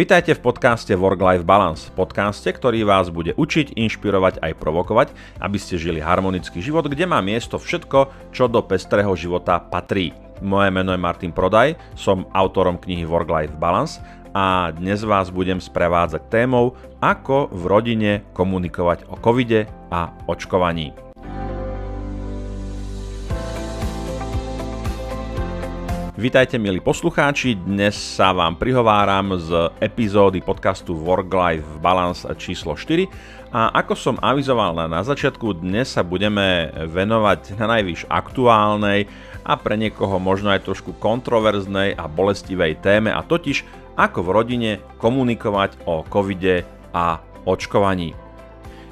Vítajte v podcaste Work-Life Balance, podcaste, ktorý vás bude učiť, inšpirovať aj provokovať, aby ste žili harmonický život, kde má miesto všetko, čo do pestrého života patrí. Moje meno je Martin Prodaj, som autorom knihy Work-Life Balance a dnes vás budem sprevádzať témou, ako v rodine komunikovať o covide a očkovaní. Vítajte milí poslucháči, dnes sa vám prihováram z epizódy podcastu Work-Life Balance číslo 4 a ako som avizoval na začiatku, dnes sa budeme venovať na najvyš aktuálnej a pre niekoho možno aj trošku kontroverznej a bolestivej téme a totiž ako v rodine komunikovať o covide a očkovaní.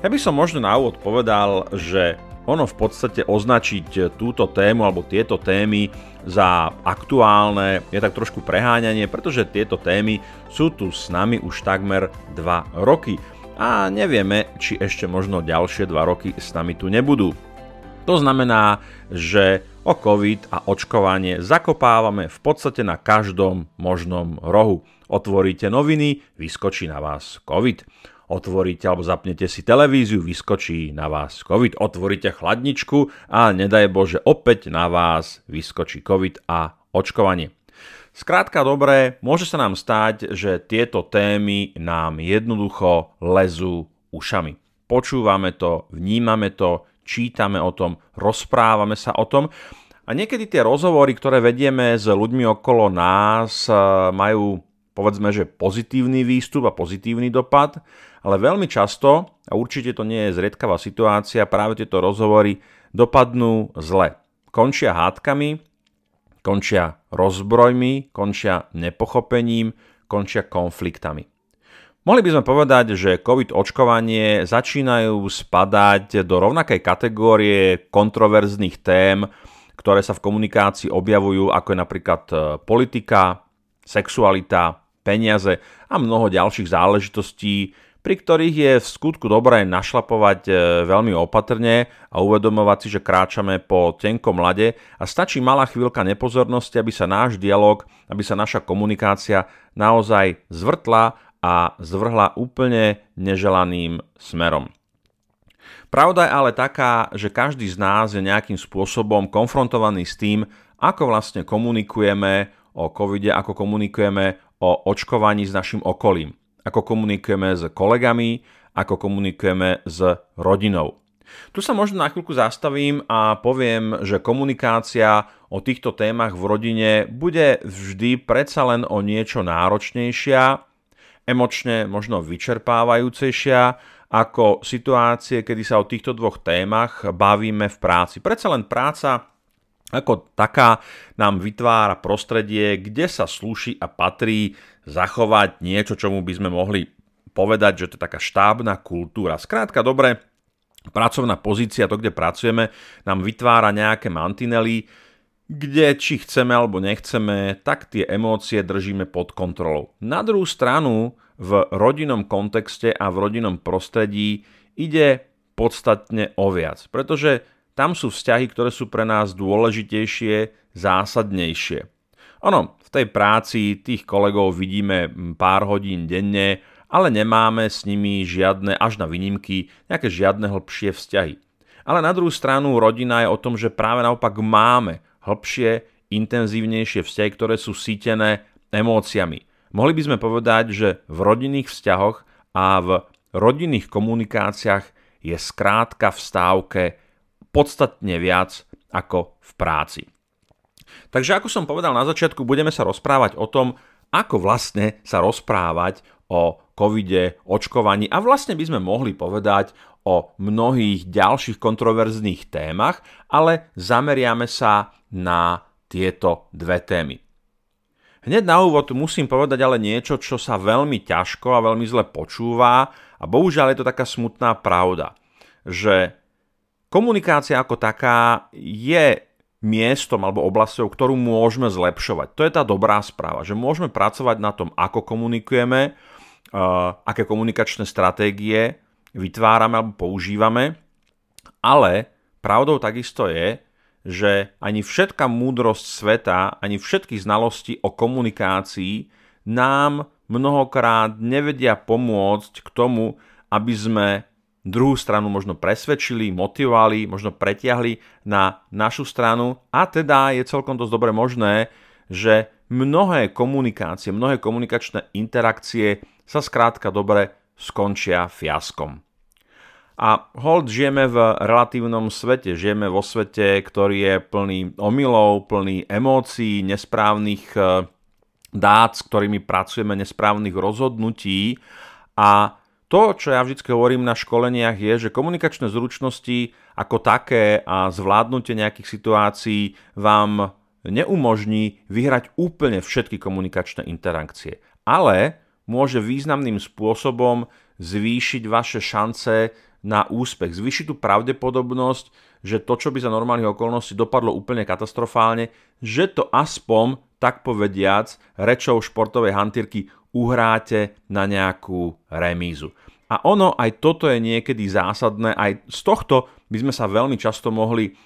Ja by som možno na úvod povedal, že ono v podstate označiť túto tému alebo tieto témy za aktuálne je tak trošku preháňanie, pretože tieto témy sú tu s nami už takmer 2 roky a nevieme, či ešte možno ďalšie 2 roky s nami tu nebudú. To znamená, že o COVID a očkovanie zakopávame v podstate na každom možnom rohu. Otvoríte noviny, vyskočí na vás COVID otvoríte alebo zapnete si televíziu, vyskočí na vás COVID, otvoríte chladničku a nedaj Bože opäť na vás vyskočí COVID a očkovanie. Skrátka dobré, môže sa nám stať, že tieto témy nám jednoducho lezú ušami. Počúvame to, vnímame to, čítame o tom, rozprávame sa o tom a niekedy tie rozhovory, ktoré vedieme s ľuďmi okolo nás, majú povedzme, že pozitívny výstup a pozitívny dopad, ale veľmi často, a určite to nie je zriedkavá situácia, práve tieto rozhovory dopadnú zle. Končia hádkami, končia rozbrojmi, končia nepochopením, končia konfliktami. Mohli by sme povedať, že COVID očkovanie začínajú spadať do rovnakej kategórie kontroverzných tém, ktoré sa v komunikácii objavujú, ako je napríklad e, politika, sexualita, peniaze a mnoho ďalších záležitostí, pri ktorých je v skutku dobré našlapovať e, veľmi opatrne a uvedomovať si, že kráčame po tenkom lade a stačí malá chvíľka nepozornosti, aby sa náš dialog, aby sa naša komunikácia naozaj zvrtla a zvrhla úplne neželaným smerom. Pravda je ale taká, že každý z nás je nejakým spôsobom konfrontovaný s tým, ako vlastne komunikujeme o covide, ako komunikujeme o očkovaní s našim okolím, ako komunikujeme s kolegami, ako komunikujeme s rodinou. Tu sa možno na chvíľku zastavím a poviem, že komunikácia o týchto témach v rodine bude vždy predsa len o niečo náročnejšia, emočne možno vyčerpávajúcejšia ako situácie, kedy sa o týchto dvoch témach bavíme v práci. Predsa len práca ako taká nám vytvára prostredie, kde sa slúši a patrí zachovať niečo, čomu by sme mohli povedať, že to je taká štábna kultúra. Skrátka, dobre, pracovná pozícia, to, kde pracujeme, nám vytvára nejaké mantinely, kde či chceme alebo nechceme, tak tie emócie držíme pod kontrolou. Na druhú stranu, v rodinnom kontexte a v rodinnom prostredí ide podstatne o viac, pretože tam sú vzťahy, ktoré sú pre nás dôležitejšie, zásadnejšie. Ono, v tej práci tých kolegov vidíme pár hodín denne, ale nemáme s nimi žiadne, až na výnimky, nejaké žiadne hĺbšie vzťahy. Ale na druhú stranu rodina je o tom, že práve naopak máme hĺbšie, intenzívnejšie vzťahy, ktoré sú sítené emóciami. Mohli by sme povedať, že v rodinných vzťahoch a v rodinných komunikáciách je skrátka v stávke podstatne viac ako v práci. Takže ako som povedal na začiatku, budeme sa rozprávať o tom, ako vlastne sa rozprávať o covide, očkovaní a vlastne by sme mohli povedať o mnohých ďalších kontroverzných témach, ale zameriame sa na tieto dve témy. Hneď na úvod musím povedať ale niečo, čo sa veľmi ťažko a veľmi zle počúva a bohužiaľ je to taká smutná pravda, že Komunikácia ako taká je miestom alebo oblasťou, ktorú môžeme zlepšovať. To je tá dobrá správa, že môžeme pracovať na tom, ako komunikujeme, uh, aké komunikačné stratégie vytvárame alebo používame, ale pravdou takisto je, že ani všetká múdrosť sveta, ani všetky znalosti o komunikácii nám mnohokrát nevedia pomôcť k tomu, aby sme druhú stranu možno presvedčili, motivovali, možno pretiahli na našu stranu. A teda je celkom dosť dobre možné, že mnohé komunikácie, mnohé komunikačné interakcie sa skrátka dobre skončia fiaskom. A hold žijeme v relatívnom svete, žijeme vo svete, ktorý je plný omylov, plný emócií, nesprávnych e, dát, s ktorými pracujeme, nesprávnych rozhodnutí. A to, čo ja vždy hovorím na školeniach, je, že komunikačné zručnosti ako také a zvládnutie nejakých situácií vám neumožní vyhrať úplne všetky komunikačné interakcie. Ale môže významným spôsobom zvýšiť vaše šance na úspech, zvýšiť tú pravdepodobnosť, že to, čo by za normálnych okolností dopadlo úplne katastrofálne, že to aspoň, tak povediac, rečou športovej hantírky uhráte na nejakú remízu. A ono, aj toto je niekedy zásadné, aj z tohto by sme sa veľmi často mohli,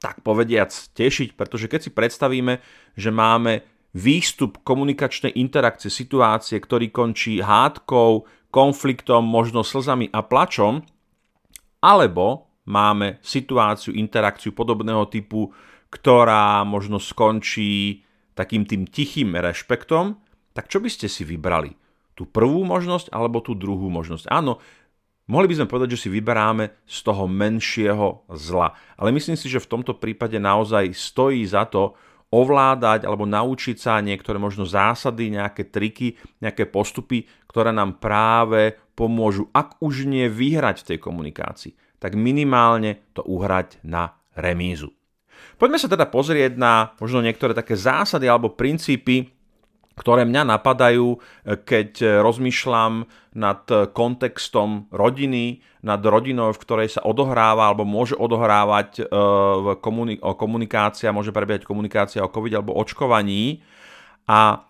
tak povediac, tešiť, pretože keď si predstavíme, že máme výstup komunikačnej interakcie, situácie, ktorý končí hádkou, konfliktom, možno slzami a plačom, alebo máme situáciu, interakciu podobného typu, ktorá možno skončí takým tým tichým rešpektom, tak čo by ste si vybrali? Tú prvú možnosť alebo tú druhú možnosť? Áno, mohli by sme povedať, že si vyberáme z toho menšieho zla. Ale myslím si, že v tomto prípade naozaj stojí za to ovládať alebo naučiť sa niektoré možno zásady, nejaké triky, nejaké postupy, ktoré nám práve pomôžu, ak už nie vyhrať v tej komunikácii, tak minimálne to uhrať na remízu. Poďme sa teda pozrieť na možno niektoré také zásady alebo princípy, ktoré mňa napadajú, keď rozmýšľam nad kontextom rodiny, nad rodinou, v ktorej sa odohráva alebo môže odohrávať e, v komuni- komunikácia, môže prebiehať komunikácia o COVID alebo očkovaní. A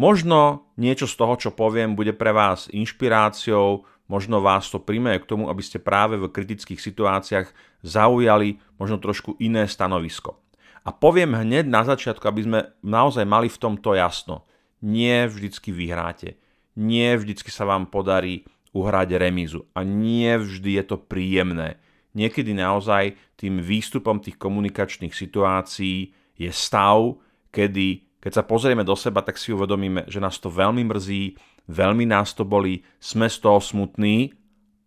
možno niečo z toho, čo poviem, bude pre vás inšpiráciou, možno vás to príjme k tomu, aby ste práve v kritických situáciách zaujali možno trošku iné stanovisko. A poviem hneď na začiatku, aby sme naozaj mali v tomto jasno. Nie vždycky vyhráte. Nie vždycky sa vám podarí uhrať remízu. A nie vždy je to príjemné. Niekedy naozaj tým výstupom tých komunikačných situácií je stav, kedy keď sa pozrieme do seba, tak si uvedomíme, že nás to veľmi mrzí, veľmi nás to bolí, sme z toho smutní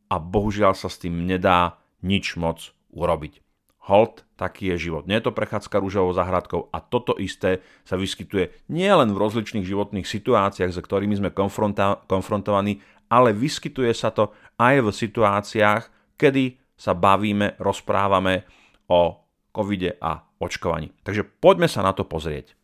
a bohužiaľ sa s tým nedá nič moc urobiť. Hold, taký je život. Nie je to prechádzka rúžovou zahradkou a toto isté sa vyskytuje nielen v rozličných životných situáciách, s ktorými sme konfrontovaní, ale vyskytuje sa to aj v situáciách, kedy sa bavíme, rozprávame o covide a očkovaní. Takže poďme sa na to pozrieť.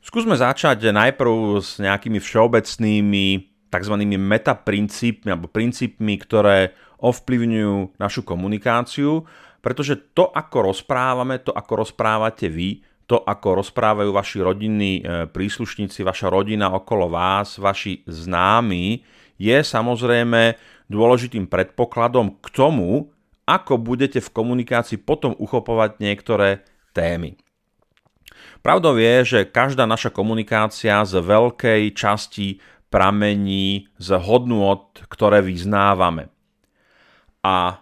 Skúsme začať najprv s nejakými všeobecnými tzv. metaprincípmi alebo princípmi, ktoré ovplyvňujú našu komunikáciu, pretože to, ako rozprávame, to, ako rozprávate vy, to, ako rozprávajú vaši rodinní e, príslušníci, vaša rodina okolo vás, vaši známi, je samozrejme dôležitým predpokladom k tomu, ako budete v komunikácii potom uchopovať niektoré témy. Pravdou je, že každá naša komunikácia z veľkej časti pramení z hodnôt, ktoré vyznávame. A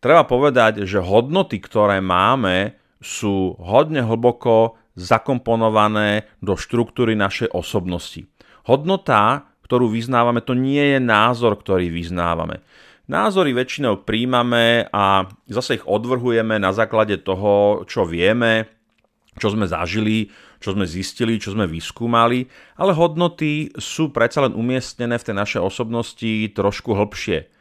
treba povedať, že hodnoty, ktoré máme, sú hodne hlboko zakomponované do štruktúry našej osobnosti. Hodnota, ktorú vyznávame, to nie je názor, ktorý vyznávame. Názory väčšinou príjmame a zase ich odvrhujeme na základe toho, čo vieme, čo sme zažili, čo sme zistili, čo sme vyskúmali, ale hodnoty sú predsa len umiestnené v tej našej osobnosti trošku hlbšie.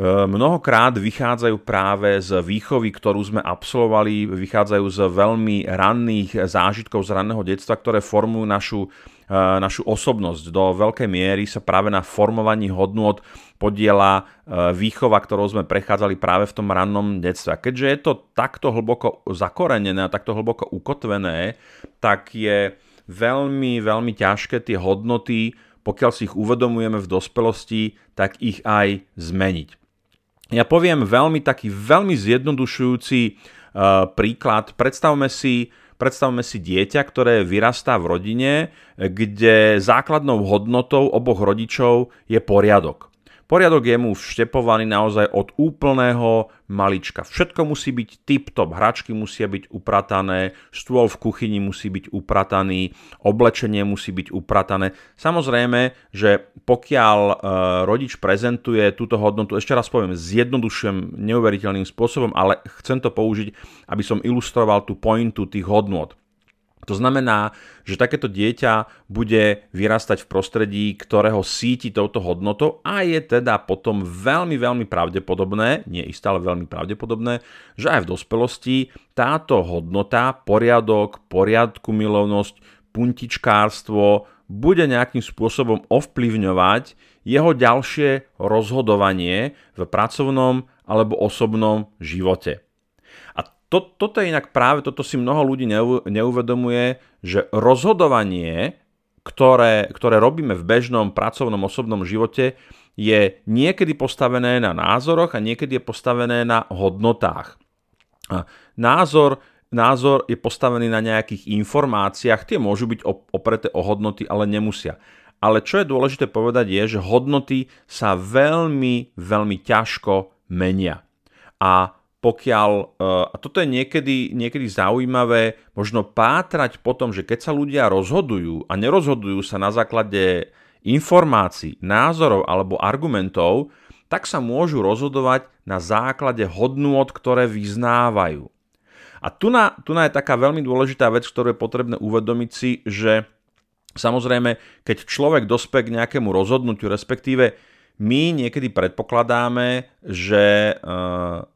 E, mnohokrát vychádzajú práve z výchovy, ktorú sme absolvovali, vychádzajú z veľmi ranných zážitkov z ranného detstva, ktoré formujú našu, e, našu osobnosť. Do veľkej miery sa práve na formovaní hodnôt podiela e, výchova, ktorou sme prechádzali práve v tom rannom detstve. Keďže je to takto hlboko zakorenené a takto hlboko ukotvené, tak je veľmi, veľmi ťažké tie hodnoty, pokiaľ si ich uvedomujeme v dospelosti, tak ich aj zmeniť. Ja poviem veľmi taký veľmi zjednodušujúci uh, príklad. Predstavme si predstavme si dieťa, ktoré vyrastá v rodine, kde základnou hodnotou oboch rodičov je poriadok. Poriadok je mu vštepovaný naozaj od úplného malička. Všetko musí byť tip-top, hračky musia byť upratané, stôl v kuchyni musí byť uprataný, oblečenie musí byť upratané. Samozrejme, že pokiaľ e, rodič prezentuje túto hodnotu, ešte raz poviem, zjednodušujem neuveriteľným spôsobom, ale chcem to použiť, aby som ilustroval tú pointu tých hodnot. To znamená, že takéto dieťa bude vyrastať v prostredí, ktorého síti touto hodnotou a je teda potom veľmi, veľmi pravdepodobné, nie isté, ale veľmi pravdepodobné, že aj v dospelosti táto hodnota, poriadok, poriadku milovnosť, puntičkárstvo bude nejakým spôsobom ovplyvňovať jeho ďalšie rozhodovanie v pracovnom alebo osobnom živote to, toto je inak práve, toto si mnoho ľudí neuvedomuje, že rozhodovanie, ktoré, ktoré robíme v bežnom pracovnom osobnom živote, je niekedy postavené na názoroch a niekedy je postavené na hodnotách. Názor, názor je postavený na nejakých informáciách, tie môžu byť opreté o hodnoty, ale nemusia. Ale čo je dôležité povedať je, že hodnoty sa veľmi, veľmi ťažko menia. A pokiaľ, eh, a toto je niekedy, niekedy zaujímavé, možno pátrať po tom, že keď sa ľudia rozhodujú a nerozhodujú sa na základe informácií, názorov alebo argumentov, tak sa môžu rozhodovať na základe hodnôt, ktoré vyznávajú. A tu na, tu na je taká veľmi dôležitá vec, ktorú je potrebné uvedomiť si, že samozrejme, keď človek dospe k nejakému rozhodnutiu, respektíve my niekedy predpokladáme, že e,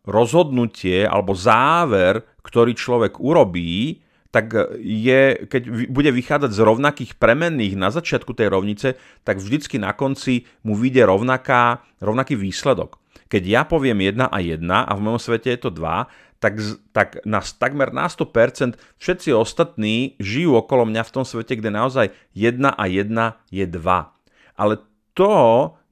rozhodnutie alebo záver, ktorý človek urobí, tak je, keď bude vychádzať z rovnakých premenných na začiatku tej rovnice, tak vždycky na konci mu vyjde rovnaká, rovnaký výsledok. Keď ja poviem 1 a 1 a v mojom svete je to 2, tak, tak na, takmer na 100% všetci ostatní žijú okolo mňa v tom svete, kde naozaj 1 a 1 je 2. Ale to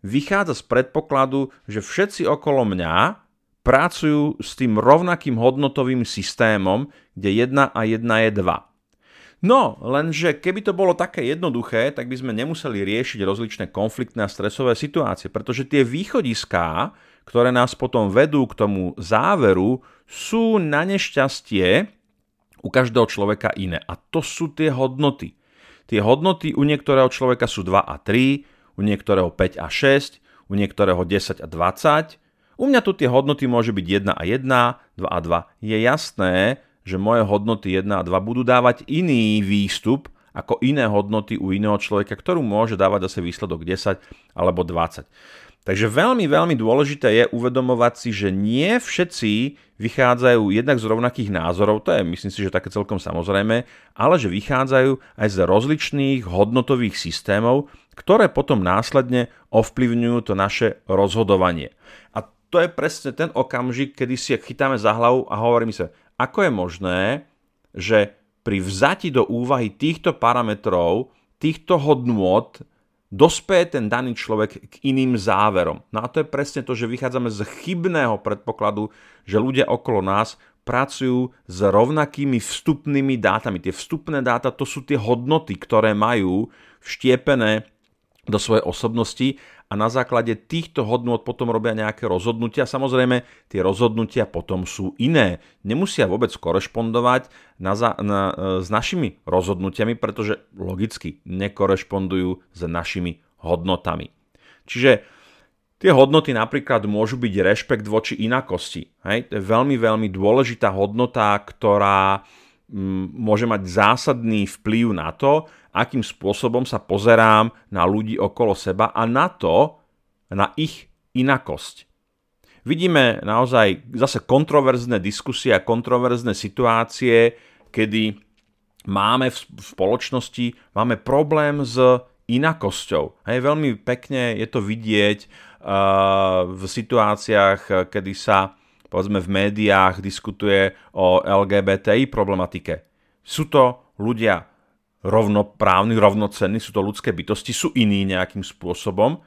vychádza z predpokladu, že všetci okolo mňa pracujú s tým rovnakým hodnotovým systémom, kde 1 a 1 je 2. No, lenže keby to bolo také jednoduché, tak by sme nemuseli riešiť rozličné konfliktné a stresové situácie, pretože tie východiská, ktoré nás potom vedú k tomu záveru, sú na nešťastie u každého človeka iné. A to sú tie hodnoty. Tie hodnoty u niektorého človeka sú 2 a 3, u niektorého 5 a 6, u niektorého 10 a 20. U mňa tu tie hodnoty môže byť 1 a 1, 2 a 2. Je jasné, že moje hodnoty 1 a 2 budú dávať iný výstup ako iné hodnoty u iného človeka, ktorú môže dávať zase výsledok 10 alebo 20. Takže veľmi, veľmi dôležité je uvedomovať si, že nie všetci vychádzajú jednak z rovnakých názorov, to je myslím si, že také celkom samozrejme, ale že vychádzajú aj z rozličných hodnotových systémov, ktoré potom následne ovplyvňujú to naše rozhodovanie. A to je presne ten okamžik, kedy si chytáme za hlavu a hovoríme sa, ako je možné, že pri vzati do úvahy týchto parametrov, týchto hodnôt dospeje ten daný človek k iným záverom. No a to je presne to, že vychádzame z chybného predpokladu, že ľudia okolo nás pracujú s rovnakými vstupnými dátami. Tie vstupné dáta to sú tie hodnoty, ktoré majú vštiepené do svojej osobnosti a na základe týchto hodnôt potom robia nejaké rozhodnutia. Samozrejme, tie rozhodnutia potom sú iné. Nemusia vôbec korešpondovať na, na, s našimi rozhodnutiami, pretože logicky nekorešpondujú s našimi hodnotami. Čiže tie hodnoty napríklad môžu byť rešpekt voči inakosti. Hej? To je veľmi, veľmi dôležitá hodnota, ktorá môže mať zásadný vplyv na to, akým spôsobom sa pozerám na ľudí okolo seba a na to, na ich inakosť. Vidíme naozaj zase kontroverzné diskusie a kontroverzné situácie, kedy máme v spoločnosti máme problém s inakosťou. Hej, veľmi pekne je to vidieť uh, v situáciách, kedy sa povedzme v médiách diskutuje o LGBTI problematike. Sú to ľudia rovnoprávni, rovnocenní, sú to ľudské bytosti, sú iní nejakým spôsobom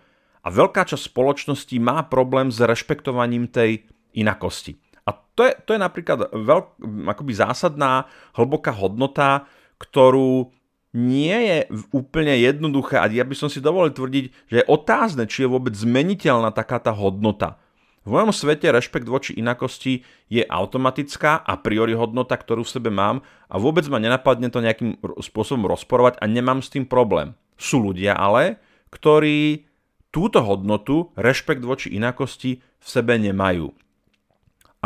a veľká časť spoločnosti má problém s rešpektovaním tej inakosti. A to je, to je napríklad veľk, akoby zásadná, hlboká hodnota, ktorú nie je úplne jednoduché a ja by som si dovolil tvrdiť, že je otázne, či je vôbec zmeniteľná taká tá hodnota. V mojom svete rešpekt voči inakosti je automatická a priori hodnota, ktorú v sebe mám a vôbec ma nenapadne to nejakým spôsobom rozporovať a nemám s tým problém. Sú ľudia ale, ktorí túto hodnotu, rešpekt voči inakosti v sebe nemajú.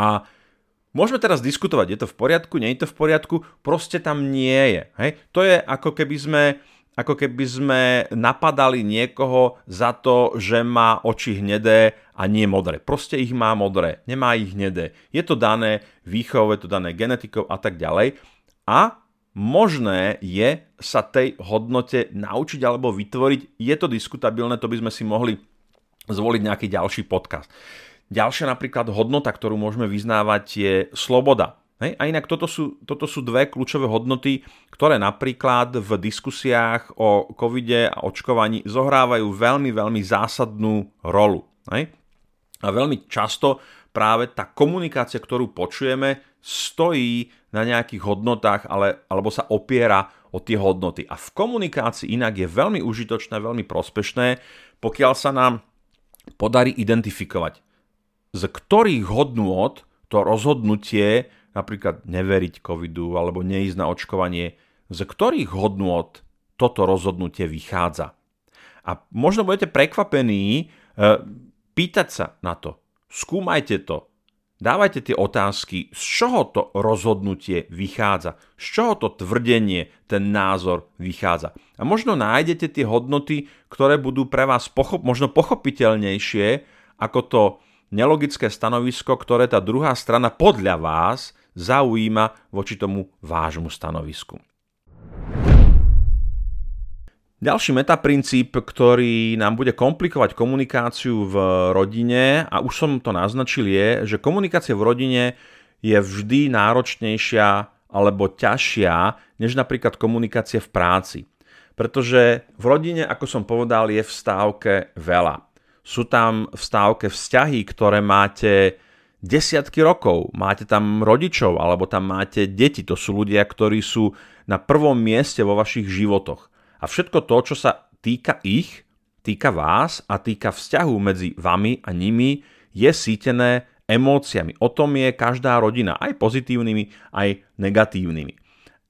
A Môžeme teraz diskutovať, je to v poriadku, nie je to v poriadku, proste tam nie je. Hej? To je ako keby sme ako keby sme napadali niekoho za to, že má oči hnedé a nie modré. Proste ich má modré, nemá ich hnedé. Je to dané výchovou, je to dané genetikou a tak ďalej. A možné je sa tej hodnote naučiť alebo vytvoriť. Je to diskutabilné, to by sme si mohli zvoliť nejaký ďalší podcast. Ďalšia napríklad hodnota, ktorú môžeme vyznávať, je sloboda. Hej? A inak toto sú, toto sú dve kľúčové hodnoty, ktoré napríklad v diskusiách o covide a očkovaní zohrávajú veľmi, veľmi zásadnú rolu. Hej? A veľmi často práve tá komunikácia, ktorú počujeme, stojí na nejakých hodnotách ale, alebo sa opiera o tie hodnoty. A v komunikácii inak je veľmi užitočné, veľmi prospešné, pokiaľ sa nám podarí identifikovať z ktorých hodnôt to rozhodnutie, napríklad neveriť covidu alebo neísť na očkovanie, z ktorých hodnôt toto rozhodnutie vychádza. A možno budete prekvapení e, pýtať sa na to. Skúmajte to. Dávajte tie otázky, z čoho to rozhodnutie vychádza, z čoho to tvrdenie, ten názor vychádza. A možno nájdete tie hodnoty, ktoré budú pre vás pochop- možno pochopiteľnejšie ako to nelogické stanovisko, ktoré tá druhá strana podľa vás zaujíma voči tomu vášmu stanovisku. Ďalší metaprincíp, ktorý nám bude komplikovať komunikáciu v rodine, a už som to naznačil, je, že komunikácia v rodine je vždy náročnejšia alebo ťažšia, než napríklad komunikácia v práci. Pretože v rodine, ako som povedal, je v stávke veľa sú tam v stávke vzťahy, ktoré máte desiatky rokov, máte tam rodičov alebo tam máte deti, to sú ľudia, ktorí sú na prvom mieste vo vašich životoch. A všetko to, čo sa týka ich, týka vás a týka vzťahu medzi vami a nimi, je sítené emóciami. O tom je každá rodina, aj pozitívnymi, aj negatívnymi.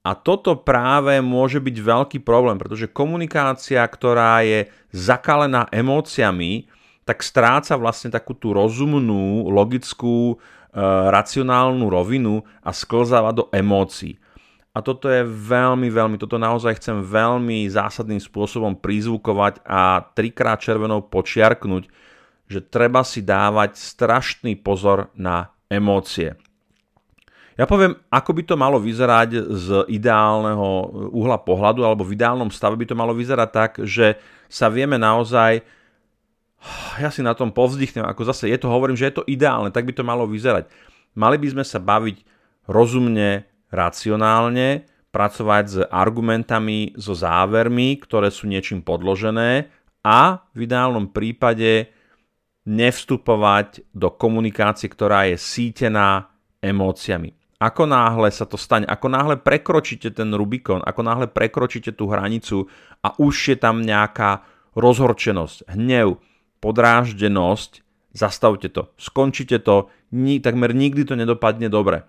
A toto práve môže byť veľký problém, pretože komunikácia, ktorá je zakalená emóciami, tak stráca vlastne takú tú rozumnú, logickú, e, racionálnu rovinu a sklzáva do emócií. A toto je veľmi, veľmi, toto naozaj chcem veľmi zásadným spôsobom prizvukovať a trikrát červenou počiarknúť, že treba si dávať strašný pozor na emócie. Ja poviem, ako by to malo vyzerať z ideálneho uhla pohľadu, alebo v ideálnom stave by to malo vyzerať tak, že sa vieme naozaj ja si na tom povzdychnem, ako zase je to, hovorím, že je to ideálne, tak by to malo vyzerať. Mali by sme sa baviť rozumne, racionálne, pracovať s argumentami, so závermi, ktoré sú niečím podložené a v ideálnom prípade nevstupovať do komunikácie, ktorá je sítená emóciami. Ako náhle sa to stane, ako náhle prekročíte ten Rubikon, ako náhle prekročíte tú hranicu a už je tam nejaká rozhorčenosť, hnev, podráždenosť, zastavte to, skončite to, ni, takmer nikdy to nedopadne dobre.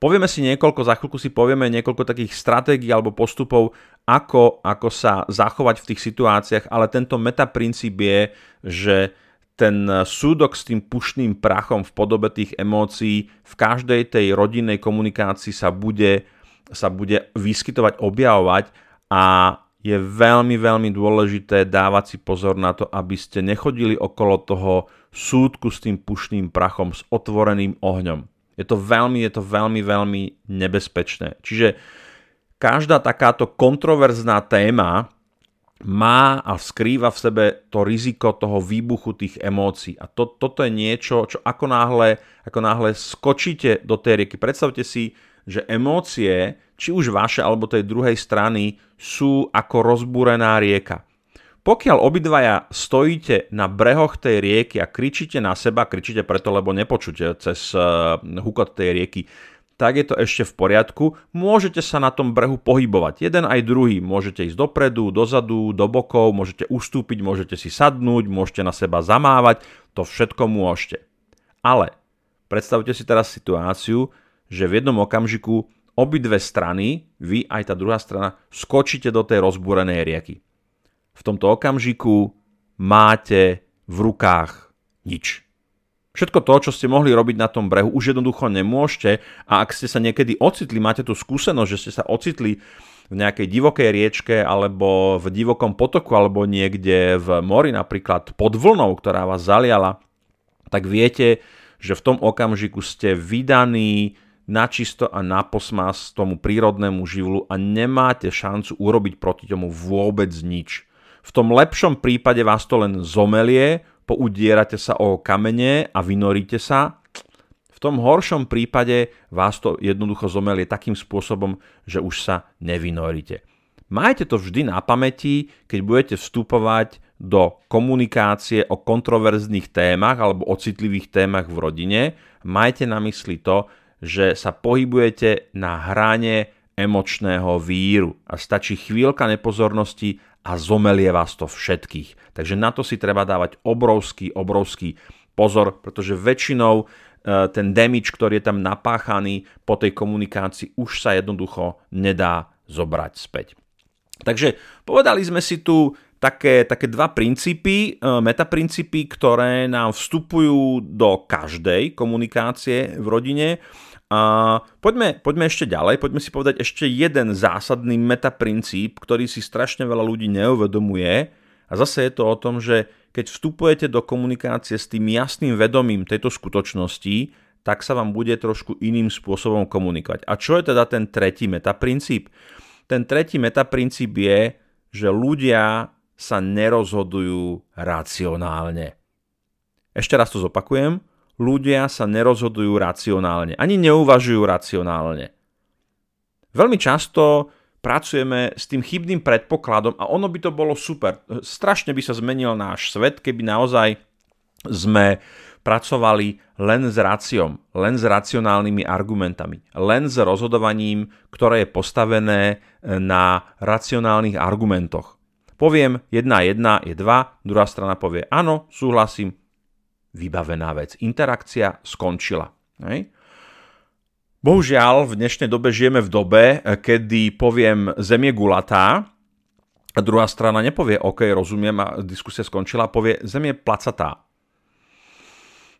Povieme si niekoľko, za chvíľku si povieme niekoľko takých stratégií alebo postupov, ako, ako sa zachovať v tých situáciách, ale tento metaprincíp je, že ten súdok s tým pušným prachom v podobe tých emócií v každej tej rodinnej komunikácii sa bude, sa bude vyskytovať, objavovať a je veľmi, veľmi dôležité dávať si pozor na to, aby ste nechodili okolo toho súdku s tým pušným prachom, s otvoreným ohňom. Je to veľmi, je to veľmi, veľmi nebezpečné. Čiže každá takáto kontroverzná téma má a skrýva v sebe to riziko toho výbuchu tých emócií. A to, toto je niečo, čo ako náhle, ako náhle skočíte do tej rieky. Predstavte si, že emócie, či už vaše alebo tej druhej strany, sú ako rozbúrená rieka. Pokiaľ obidvaja stojíte na brehoch tej rieky a kričíte na seba, kričíte preto, lebo nepočujete cez uh, hukot tej rieky, tak je to ešte v poriadku. Môžete sa na tom brehu pohybovať. Jeden aj druhý. Môžete ísť dopredu, dozadu, do bokov, môžete ustúpiť, môžete si sadnúť, môžete na seba zamávať. To všetko môžete. Ale predstavte si teraz situáciu, že v jednom okamžiku obidve strany, vy aj tá druhá strana, skočíte do tej rozbúrenej rieky. V tomto okamžiku máte v rukách nič. Všetko to, čo ste mohli robiť na tom brehu, už jednoducho nemôžete a ak ste sa niekedy ocitli, máte tú skúsenosť, že ste sa ocitli v nejakej divokej riečke alebo v divokom potoku alebo niekde v mori napríklad pod vlnou, ktorá vás zaliala, tak viete, že v tom okamžiku ste vydaní na čisto a na posmas tomu prírodnému živlu a nemáte šancu urobiť proti tomu vôbec nič. V tom lepšom prípade vás to len zomelie, poudierate sa o kamene a vynoríte sa. V tom horšom prípade vás to jednoducho zomelie takým spôsobom, že už sa nevynoríte. Majte to vždy na pamäti, keď budete vstupovať do komunikácie o kontroverzných témach alebo o citlivých témach v rodine. Majte na mysli to, že sa pohybujete na hrane emočného víru a stačí chvíľka nepozornosti a zomelie vás to všetkých. Takže na to si treba dávať obrovský, obrovský pozor, pretože väčšinou e, ten damage, ktorý je tam napáchaný po tej komunikácii, už sa jednoducho nedá zobrať späť. Takže povedali sme si tu také, také dva princípy, e, metaprincípy, ktoré nám vstupujú do každej komunikácie v rodine a poďme, poďme ešte ďalej, poďme si povedať ešte jeden zásadný metaprincíp, ktorý si strašne veľa ľudí neuvedomuje. A zase je to o tom, že keď vstupujete do komunikácie s tým jasným vedomím tejto skutočnosti, tak sa vám bude trošku iným spôsobom komunikovať. A čo je teda ten tretí metaprincíp? Ten tretí metaprincíp je, že ľudia sa nerozhodujú racionálne. Ešte raz to zopakujem ľudia sa nerozhodujú racionálne, ani neuvažujú racionálne. Veľmi často pracujeme s tým chybným predpokladom a ono by to bolo super. Strašne by sa zmenil náš svet, keby naozaj sme pracovali len s raciom, len s racionálnymi argumentami, len s rozhodovaním, ktoré je postavené na racionálnych argumentoch. Poviem 1 1 je 2, druhá strana povie áno, súhlasím, vybavená vec. Interakcia skončila. Hej? Bohužiaľ, v dnešnej dobe žijeme v dobe, kedy poviem Zem gulatá a druhá strana nepovie OK, rozumiem a diskusia skončila, povie Zem je placatá.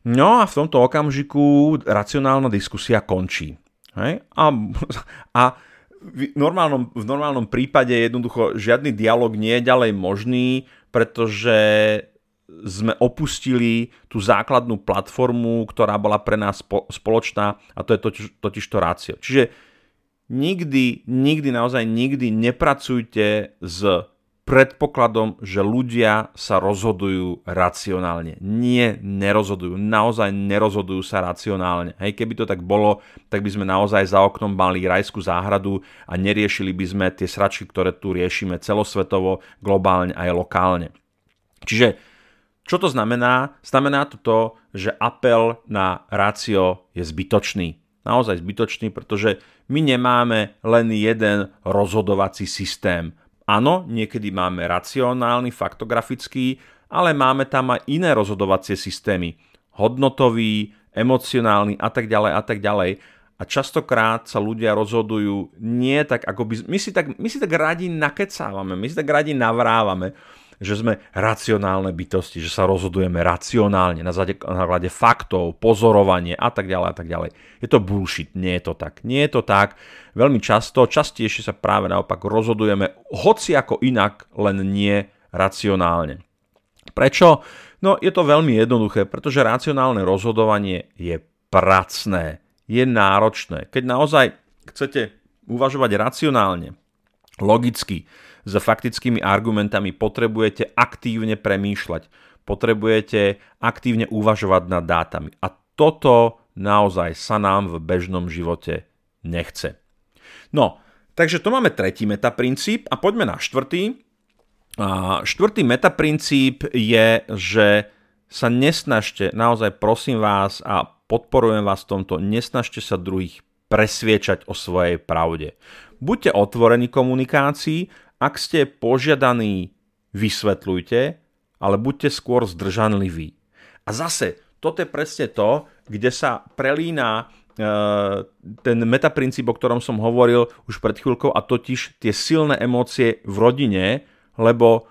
No a v tomto okamžiku racionálna diskusia končí. Hej? A, a v normálnom, v normálnom prípade jednoducho žiadny dialog nie je ďalej možný, pretože sme opustili tú základnú platformu, ktorá bola pre nás spoločná a to je totiž, totiž to rácio. Čiže nikdy, nikdy, naozaj nikdy nepracujte s predpokladom, že ľudia sa rozhodujú racionálne. Nie, nerozhodujú. Naozaj nerozhodujú sa racionálne. Hej, keby to tak bolo, tak by sme naozaj za oknom mali rajskú záhradu a neriešili by sme tie sračky, ktoré tu riešime celosvetovo, globálne aj lokálne. Čiže čo to znamená? Znamená to to, že apel na rácio je zbytočný. Naozaj zbytočný, pretože my nemáme len jeden rozhodovací systém. Áno, niekedy máme racionálny, faktografický, ale máme tam aj iné rozhodovacie systémy. Hodnotový, emocionálny a tak ďalej a tak ďalej. A častokrát sa ľudia rozhodujú nie tak, ako by... My si tak, my si tak radi nakecávame, my si tak radi navrávame že sme racionálne bytosti, že sa rozhodujeme racionálne na základe faktov, pozorovanie a tak ďalej a tak ďalej. Je to bullshit, nie je to tak. Nie je to tak. Veľmi často, častejšie sa práve naopak rozhodujeme hoci ako inak, len nie racionálne. Prečo? No je to veľmi jednoduché, pretože racionálne rozhodovanie je pracné, je náročné. Keď naozaj chcete uvažovať racionálne, logicky, s faktickými argumentami potrebujete aktívne premýšľať, potrebujete aktívne uvažovať nad dátami. A toto naozaj sa nám v bežnom živote nechce. No, takže to máme tretí metaprincíp a poďme na štvrtý. A štvrtý metaprincíp je, že sa nesnažte, naozaj prosím vás a podporujem vás v tomto, nesnažte sa druhých presviečať o svojej pravde. Buďte otvorení komunikácii, ak ste požiadaní, vysvetľujte, ale buďte skôr zdržanliví. A zase, toto je presne to, kde sa prelína e, ten metaprincíp, o ktorom som hovoril už pred chvíľkou, a totiž tie silné emócie v rodine, lebo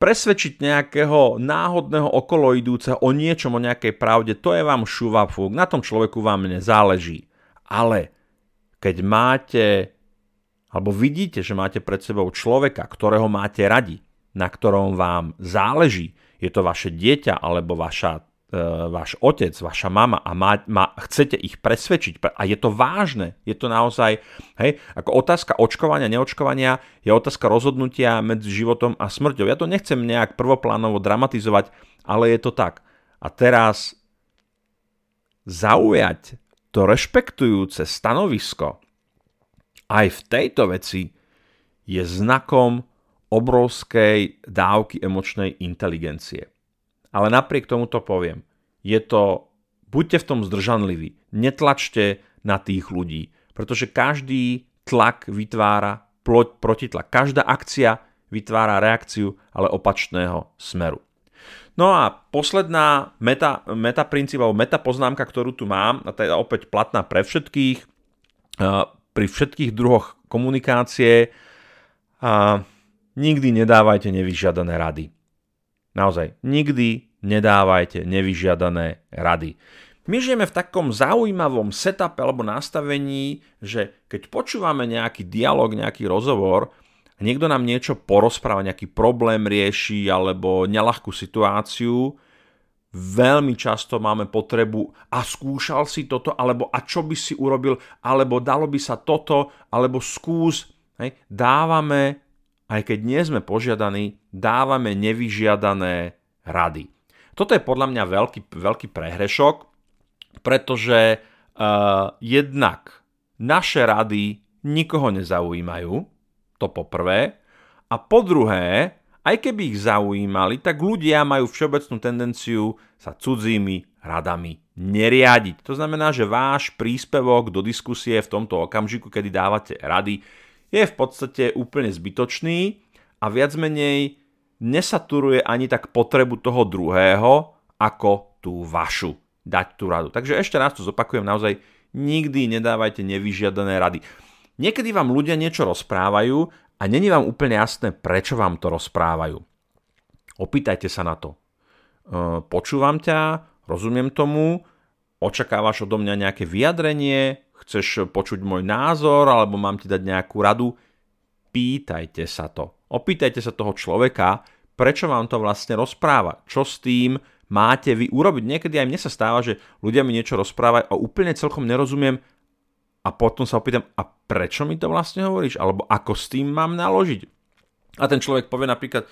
presvedčiť nejakého náhodného okoloidúceho o niečom, o nejakej pravde, to je vám šuvafúk, na tom človeku vám nezáleží. Ale keď máte, alebo vidíte, že máte pred sebou človeka, ktorého máte radi, na ktorom vám záleží, je to vaše dieťa alebo vaša E, váš otec, vaša mama a má, má, chcete ich presvedčiť a je to vážne, je to naozaj, hej, ako otázka očkovania, neočkovania je otázka rozhodnutia medzi životom a smrťou. Ja to nechcem nejak prvoplánovo dramatizovať, ale je to tak. A teraz zaujať to rešpektujúce stanovisko aj v tejto veci je znakom obrovskej dávky emočnej inteligencie. Ale napriek tomu to poviem. Je to, buďte v tom zdržanliví, netlačte na tých ľudí, pretože každý tlak vytvára protitlak. Každá akcia vytvára reakciu, ale opačného smeru. No a posledná meta, meta princíp alebo meta poznámka, ktorú tu mám, a je opäť platná pre všetkých, pri všetkých druhoch komunikácie, a nikdy nedávajte nevyžiadané rady. Naozaj, nikdy nedávajte nevyžiadané rady. My žijeme v takom zaujímavom setupe alebo nastavení, že keď počúvame nejaký dialog, nejaký rozhovor, niekto nám niečo porozpráva, nejaký problém rieši alebo nelahkú situáciu, veľmi často máme potrebu a skúšal si toto, alebo a čo by si urobil, alebo dalo by sa toto, alebo skús. Hej. Dávame, aj keď nie sme požiadaní, dávame nevyžiadané rady. Toto je podľa mňa veľký, veľký prehrešok, pretože uh, jednak naše rady nikoho nezaujímajú, to po prvé, a po druhé, aj keby ich zaujímali, tak ľudia majú všeobecnú tendenciu sa cudzími radami neriadiť. To znamená, že váš príspevok do diskusie v tomto okamžiku, kedy dávate rady, je v podstate úplne zbytočný a viac menej nesaturuje ani tak potrebu toho druhého, ako tú vašu dať tú radu. Takže ešte raz to zopakujem, naozaj nikdy nedávajte nevyžiadané rady. Niekedy vám ľudia niečo rozprávajú a není vám úplne jasné, prečo vám to rozprávajú. Opýtajte sa na to. E, počúvam ťa, rozumiem tomu, očakávaš odo mňa nejaké vyjadrenie, chceš počuť môj názor alebo mám ti dať nejakú radu, pýtajte sa to. Opýtajte sa toho človeka, prečo vám to vlastne rozpráva, čo s tým máte vy urobiť. Niekedy aj mne sa stáva, že ľudia mi niečo rozprávajú a úplne celkom nerozumiem a potom sa opýtam, a prečo mi to vlastne hovoríš? Alebo ako s tým mám naložiť? A ten človek povie napríklad,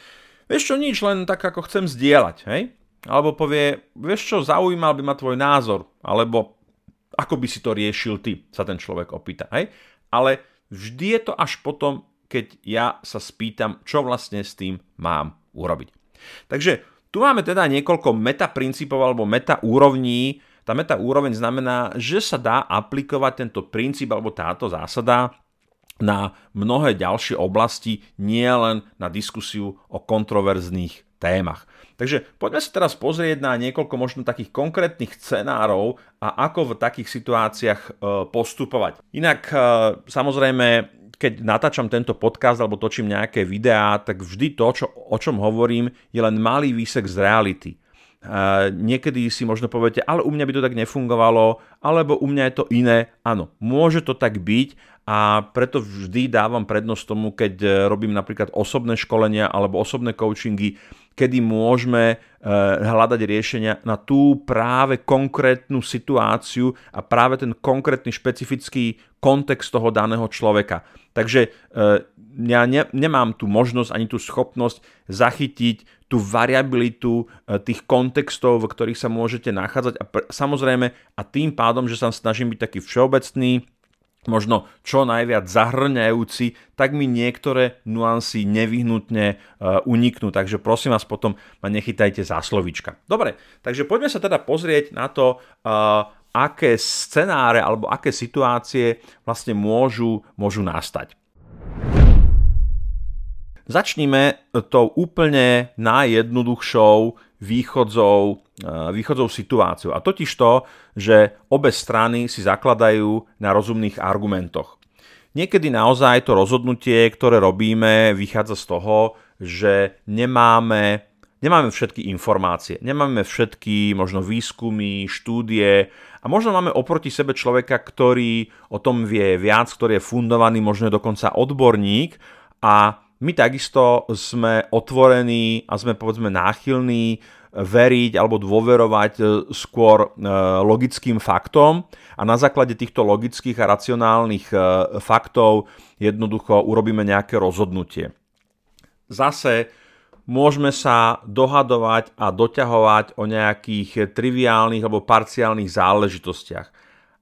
vieš čo, nič, len tak ako chcem zdieľať, hej? Alebo povie, vieš čo, zaujímal by ma tvoj názor, alebo ako by si to riešil ty, sa ten človek opýta, hej? Ale vždy je to až potom, keď ja sa spýtam, čo vlastne s tým mám urobiť. Takže tu máme teda niekoľko meta princípov alebo meta úrovní. Tá meta úroveň znamená, že sa dá aplikovať tento princíp alebo táto zásada na mnohé ďalšie oblasti, nie len na diskusiu o kontroverzných témach. Takže poďme sa teraz pozrieť na niekoľko možno takých konkrétnych scenárov a ako v takých situáciách e, postupovať. Inak e, samozrejme keď natáčam tento podcast alebo točím nejaké videá, tak vždy to, čo, o čom hovorím, je len malý výsek z reality. Niekedy si možno poviete, ale u mňa by to tak nefungovalo, alebo u mňa je to iné. Áno, môže to tak byť a preto vždy dávam prednosť tomu, keď e, robím napríklad osobné školenia alebo osobné coachingy, kedy môžeme e, hľadať riešenia na tú práve konkrétnu situáciu a práve ten konkrétny špecifický kontext toho daného človeka. Takže e, ja ne, nemám tu možnosť ani tú schopnosť zachytiť tú variabilitu tých kontextov, v ktorých sa môžete nachádzať a samozrejme a tým pádom, že sa snažím byť taký všeobecný, možno čo najviac zahrňajúci, tak mi niektoré nuancy nevyhnutne uh, uniknú. Takže prosím vás potom ma nechytajte za slovička. Dobre, takže poďme sa teda pozrieť na to, uh, aké scenáre alebo aké situácie vlastne môžu, môžu nastať. Začníme tou úplne najjednoduchšou východzou, eh, východzou situáciou. A totiž to, že obe strany si zakladajú na rozumných argumentoch. Niekedy naozaj to rozhodnutie, ktoré robíme, vychádza z toho, že nemáme, nemáme všetky informácie, nemáme všetky možno výskumy, štúdie a možno máme oproti sebe človeka, ktorý o tom vie viac, ktorý je fundovaný, možno je dokonca odborník a my takisto sme otvorení a sme povedzme náchylní veriť alebo dôverovať e, skôr e, logickým faktom a na základe týchto logických a racionálnych e, faktov jednoducho urobíme nejaké rozhodnutie. Zase môžeme sa dohadovať a doťahovať o nejakých triviálnych alebo parciálnych záležitostiach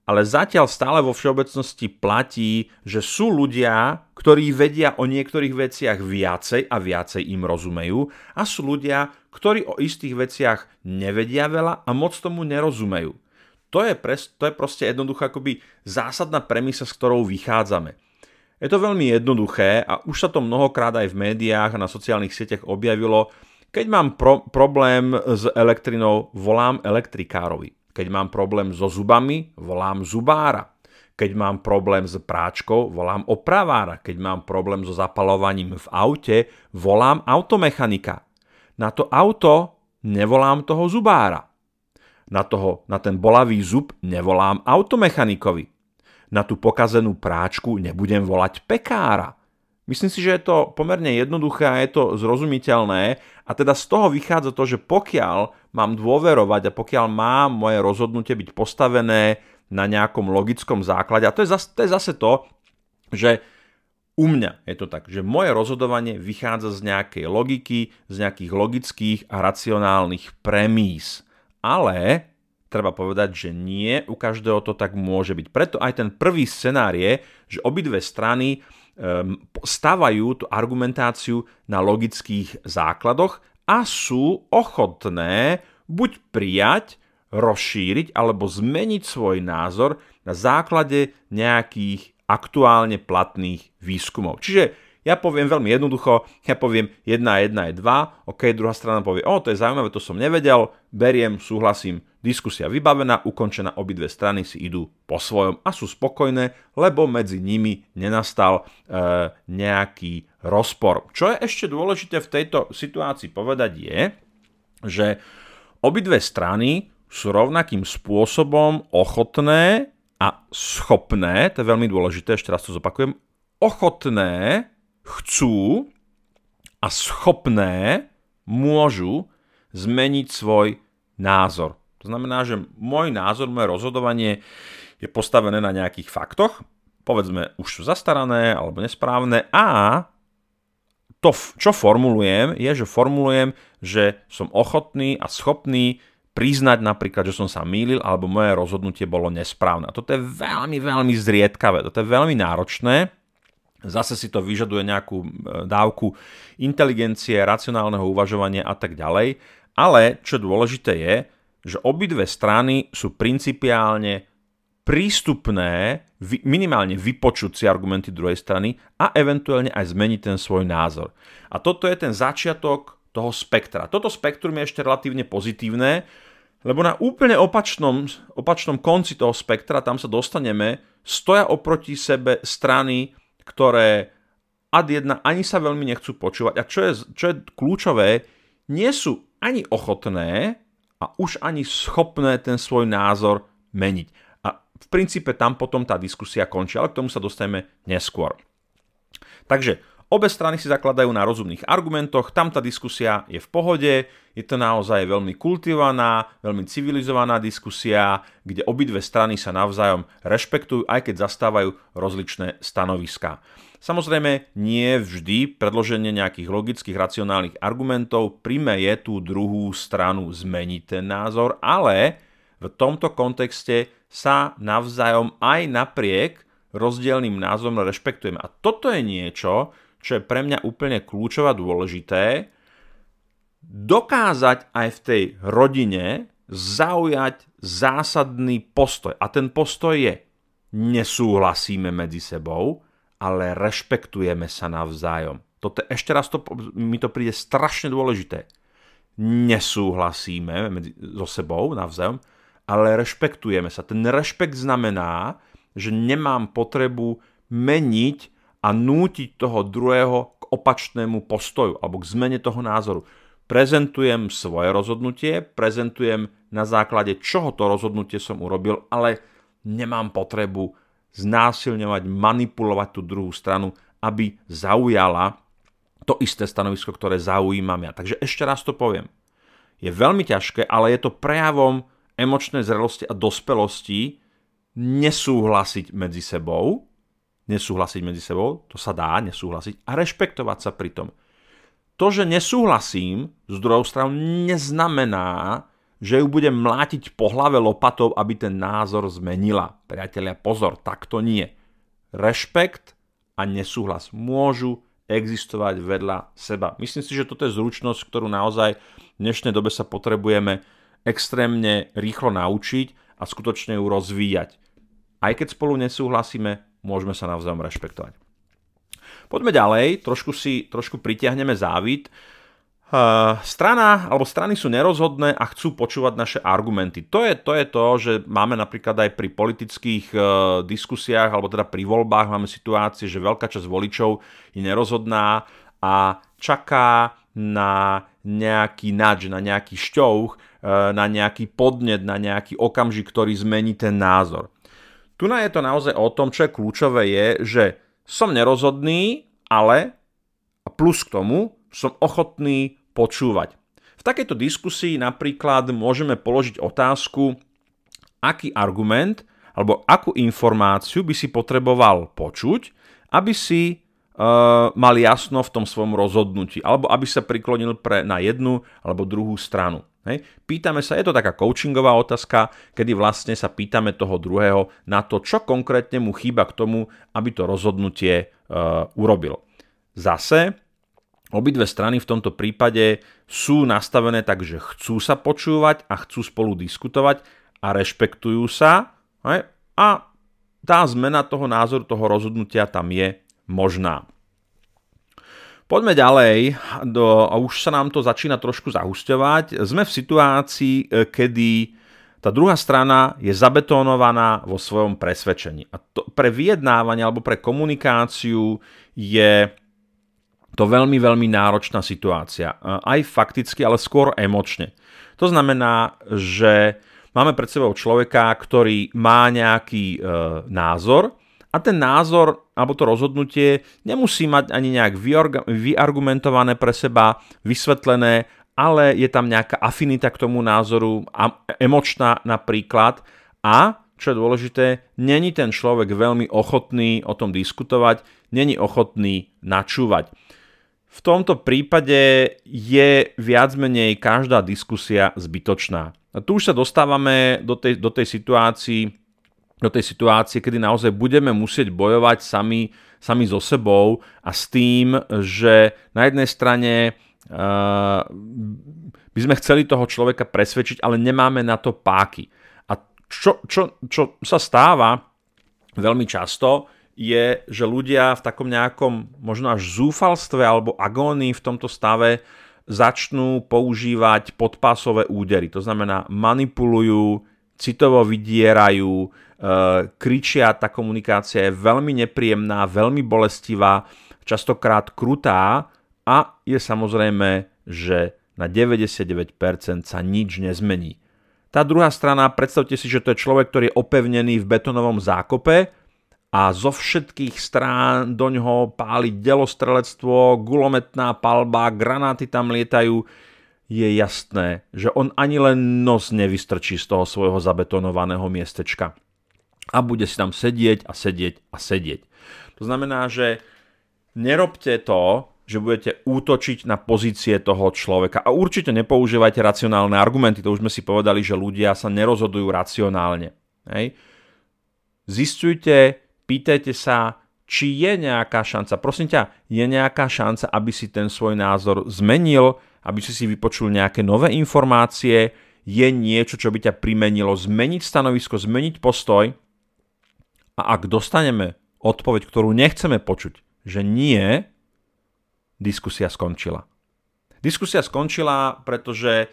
ale zatiaľ stále vo všeobecnosti platí, že sú ľudia, ktorí vedia o niektorých veciach viacej a viacej im rozumejú a sú ľudia, ktorí o istých veciach nevedia veľa a moc tomu nerozumejú. To je, pres, to je proste jednoducho akoby zásadná premisa, s ktorou vychádzame. Je to veľmi jednoduché a už sa to mnohokrát aj v médiách a na sociálnych sieťach objavilo. Keď mám pro- problém s elektrinou, volám elektrikárovi. Keď mám problém so zubami, volám zubára. Keď mám problém s práčkou, volám opravára. Keď mám problém so zapalovaním v aute, volám automechanika. Na to auto nevolám toho zubára. Na, toho, na ten bolavý zub nevolám automechanikovi. Na tú pokazenú práčku nebudem volať pekára. Myslím si, že je to pomerne jednoduché a je to zrozumiteľné a teda z toho vychádza to, že pokiaľ mám dôverovať a pokiaľ má moje rozhodnutie byť postavené na nejakom logickom základe, a to je zase to, je zase to že u mňa je to tak, že moje rozhodovanie vychádza z nejakej logiky, z nejakých logických a racionálnych premís. Ale treba povedať, že nie u každého to tak môže byť. Preto aj ten prvý scenár je, že obidve strany stavajú tú argumentáciu na logických základoch a sú ochotné buď prijať, rozšíriť alebo zmeniť svoj názor na základe nejakých aktuálne platných výskumov. Čiže ja poviem veľmi jednoducho, ja poviem 1 a 1 je 2, ok, druhá strana povie, o, to je zaujímavé, to som nevedel, beriem, súhlasím, diskusia vybavená, ukončená, obidve strany si idú po svojom a sú spokojné, lebo medzi nimi nenastal e, nejaký rozpor. Čo je ešte dôležité v tejto situácii povedať je, že obidve strany sú rovnakým spôsobom ochotné a schopné, to je veľmi dôležité, ešte raz to zopakujem, ochotné chcú a schopné môžu zmeniť svoj názor. To znamená, že môj názor, moje rozhodovanie je postavené na nejakých faktoch, povedzme už sú zastarané alebo nesprávne a to, čo formulujem, je, že formulujem, že som ochotný a schopný priznať napríklad, že som sa mýlil alebo moje rozhodnutie bolo nesprávne. A toto je veľmi, veľmi zriedkavé, toto je veľmi náročné Zase si to vyžaduje nejakú e, dávku inteligencie, racionálneho uvažovania a tak ďalej. Ale čo dôležité je, že obidve strany sú principiálne prístupné minimálne vypočuť si argumenty druhej strany a eventuálne aj zmeniť ten svoj názor. A toto je ten začiatok toho spektra. Toto spektrum je ešte relatívne pozitívne, lebo na úplne opačnom, opačnom konci toho spektra, tam sa dostaneme, stoja oproti sebe strany, ktoré ad jedna ani sa veľmi nechcú počúvať a čo je, čo je kľúčové, nie sú ani ochotné a už ani schopné ten svoj názor meniť. A v princípe tam potom tá diskusia končí, ale k tomu sa dostaneme neskôr. Takže Obe strany si zakladajú na rozumných argumentoch, tam tá diskusia je v pohode, je to naozaj veľmi kultivovaná, veľmi civilizovaná diskusia, kde obidve strany sa navzájom rešpektujú, aj keď zastávajú rozličné stanoviská. Samozrejme, nie vždy predloženie nejakých logických, racionálnych argumentov je tú druhú stranu zmeniť ten názor, ale v tomto kontexte sa navzájom aj napriek rozdielným názorom rešpektujeme. A toto je niečo, čo je pre mňa úplne kľúčové a dôležité, dokázať aj v tej rodine zaujať zásadný postoj. A ten postoj je, nesúhlasíme medzi sebou, ale rešpektujeme sa navzájom. Toto ešte raz to, mi to príde strašne dôležité. Nesúhlasíme medzi, so sebou navzájom, ale rešpektujeme sa. Ten rešpekt znamená, že nemám potrebu meniť a nútiť toho druhého k opačnému postoju alebo k zmene toho názoru. Prezentujem svoje rozhodnutie, prezentujem na základe čoho to rozhodnutie som urobil, ale nemám potrebu znásilňovať, manipulovať tú druhú stranu, aby zaujala to isté stanovisko, ktoré zaujímam ja. Takže ešte raz to poviem. Je veľmi ťažké, ale je to prejavom emočnej zrelosti a dospelosti nesúhlasiť medzi sebou, nesúhlasiť medzi sebou, to sa dá nesúhlasiť, a rešpektovať sa pri tom. To, že nesúhlasím s druhou stranou, neznamená, že ju budem mlátiť po hlave lopatou, aby ten názor zmenila. Priatelia, pozor, tak to nie. Rešpekt a nesúhlas môžu existovať vedľa seba. Myslím si, že toto je zručnosť, ktorú naozaj v dnešnej dobe sa potrebujeme extrémne rýchlo naučiť a skutočne ju rozvíjať. Aj keď spolu nesúhlasíme, môžeme sa navzájom rešpektovať. Poďme ďalej, trošku si trošku pritiahneme závit. Uh, strana alebo strany sú nerozhodné a chcú počúvať naše argumenty. To je, to je to, že máme napríklad aj pri politických uh, diskusiách alebo teda pri voľbách máme situácie, že veľká časť voličov je nerozhodná a čaká na nejaký nač, na nejaký šťouch, uh, na nejaký podnet, na nejaký okamžik, ktorý zmení ten názor. Tu je to naozaj o tom, čo je kľúčové je, že som nerozhodný, ale plus k tomu som ochotný počúvať. V takejto diskusii napríklad môžeme položiť otázku, aký argument alebo akú informáciu by si potreboval počuť, aby si uh, mal jasno v tom svojom rozhodnutí, alebo aby sa priklonil pre, na jednu alebo druhú stranu. Hej. Pýtame sa, je to taká coachingová otázka, kedy vlastne sa pýtame toho druhého na to, čo konkrétne mu chýba k tomu, aby to rozhodnutie uh, urobil. Zase Obidve strany v tomto prípade sú nastavené tak, že chcú sa počúvať a chcú spolu diskutovať a rešpektujú sa a tá zmena toho názoru, toho rozhodnutia tam je možná. Poďme ďalej, do, a už sa nám to začína trošku zahusťovať. Sme v situácii, e, kedy tá druhá strana je zabetónovaná vo svojom presvedčení. A to pre vyjednávanie alebo pre komunikáciu je to veľmi, veľmi náročná situácia. Aj fakticky, ale skôr emočne. To znamená, že máme pred sebou človeka, ktorý má nejaký e, názor a ten názor alebo to rozhodnutie nemusí mať ani nejak vyargumentované pre seba, vysvetlené, ale je tam nejaká afinita k tomu názoru, emočná napríklad a čo je dôležité, není ten človek veľmi ochotný o tom diskutovať, není ochotný načúvať. V tomto prípade je viac menej každá diskusia zbytočná. A tu už sa dostávame do tej, do tej situácii, do tej situácie, kedy naozaj budeme musieť bojovať sami, sami so sebou a s tým, že na jednej strane uh, by sme chceli toho človeka presvedčiť, ale nemáme na to páky. A čo, čo, čo sa stáva veľmi často, je, že ľudia v takom nejakom možno až zúfalstve alebo agónii v tomto stave začnú používať podpásové údery. To znamená, manipulujú, citovo vydierajú, kričia, tá komunikácia je veľmi nepríjemná, veľmi bolestivá, častokrát krutá a je samozrejme, že na 99% sa nič nezmení. Tá druhá strana, predstavte si, že to je človek, ktorý je opevnený v betonovom zákope a zo všetkých strán do ňoho páli delostrelectvo, gulometná palba, granáty tam lietajú, je jasné, že on ani len nos nevystrčí z toho svojho zabetonovaného miestečka. A bude si tam sedieť a sedieť a sedieť. To znamená, že nerobte to, že budete útočiť na pozície toho človeka. A určite nepoužívajte racionálne argumenty, to už sme si povedali, že ľudia sa nerozhodujú racionálne. Hej. Zistujte, pýtajte sa, či je nejaká šanca, prosím ťa, je nejaká šanca, aby si ten svoj názor zmenil, aby si si vypočul nejaké nové informácie, je niečo, čo by ťa primenilo zmeniť stanovisko, zmeniť postoj a ak dostaneme odpoveď, ktorú nechceme počuť, že nie, diskusia skončila. Diskusia skončila, pretože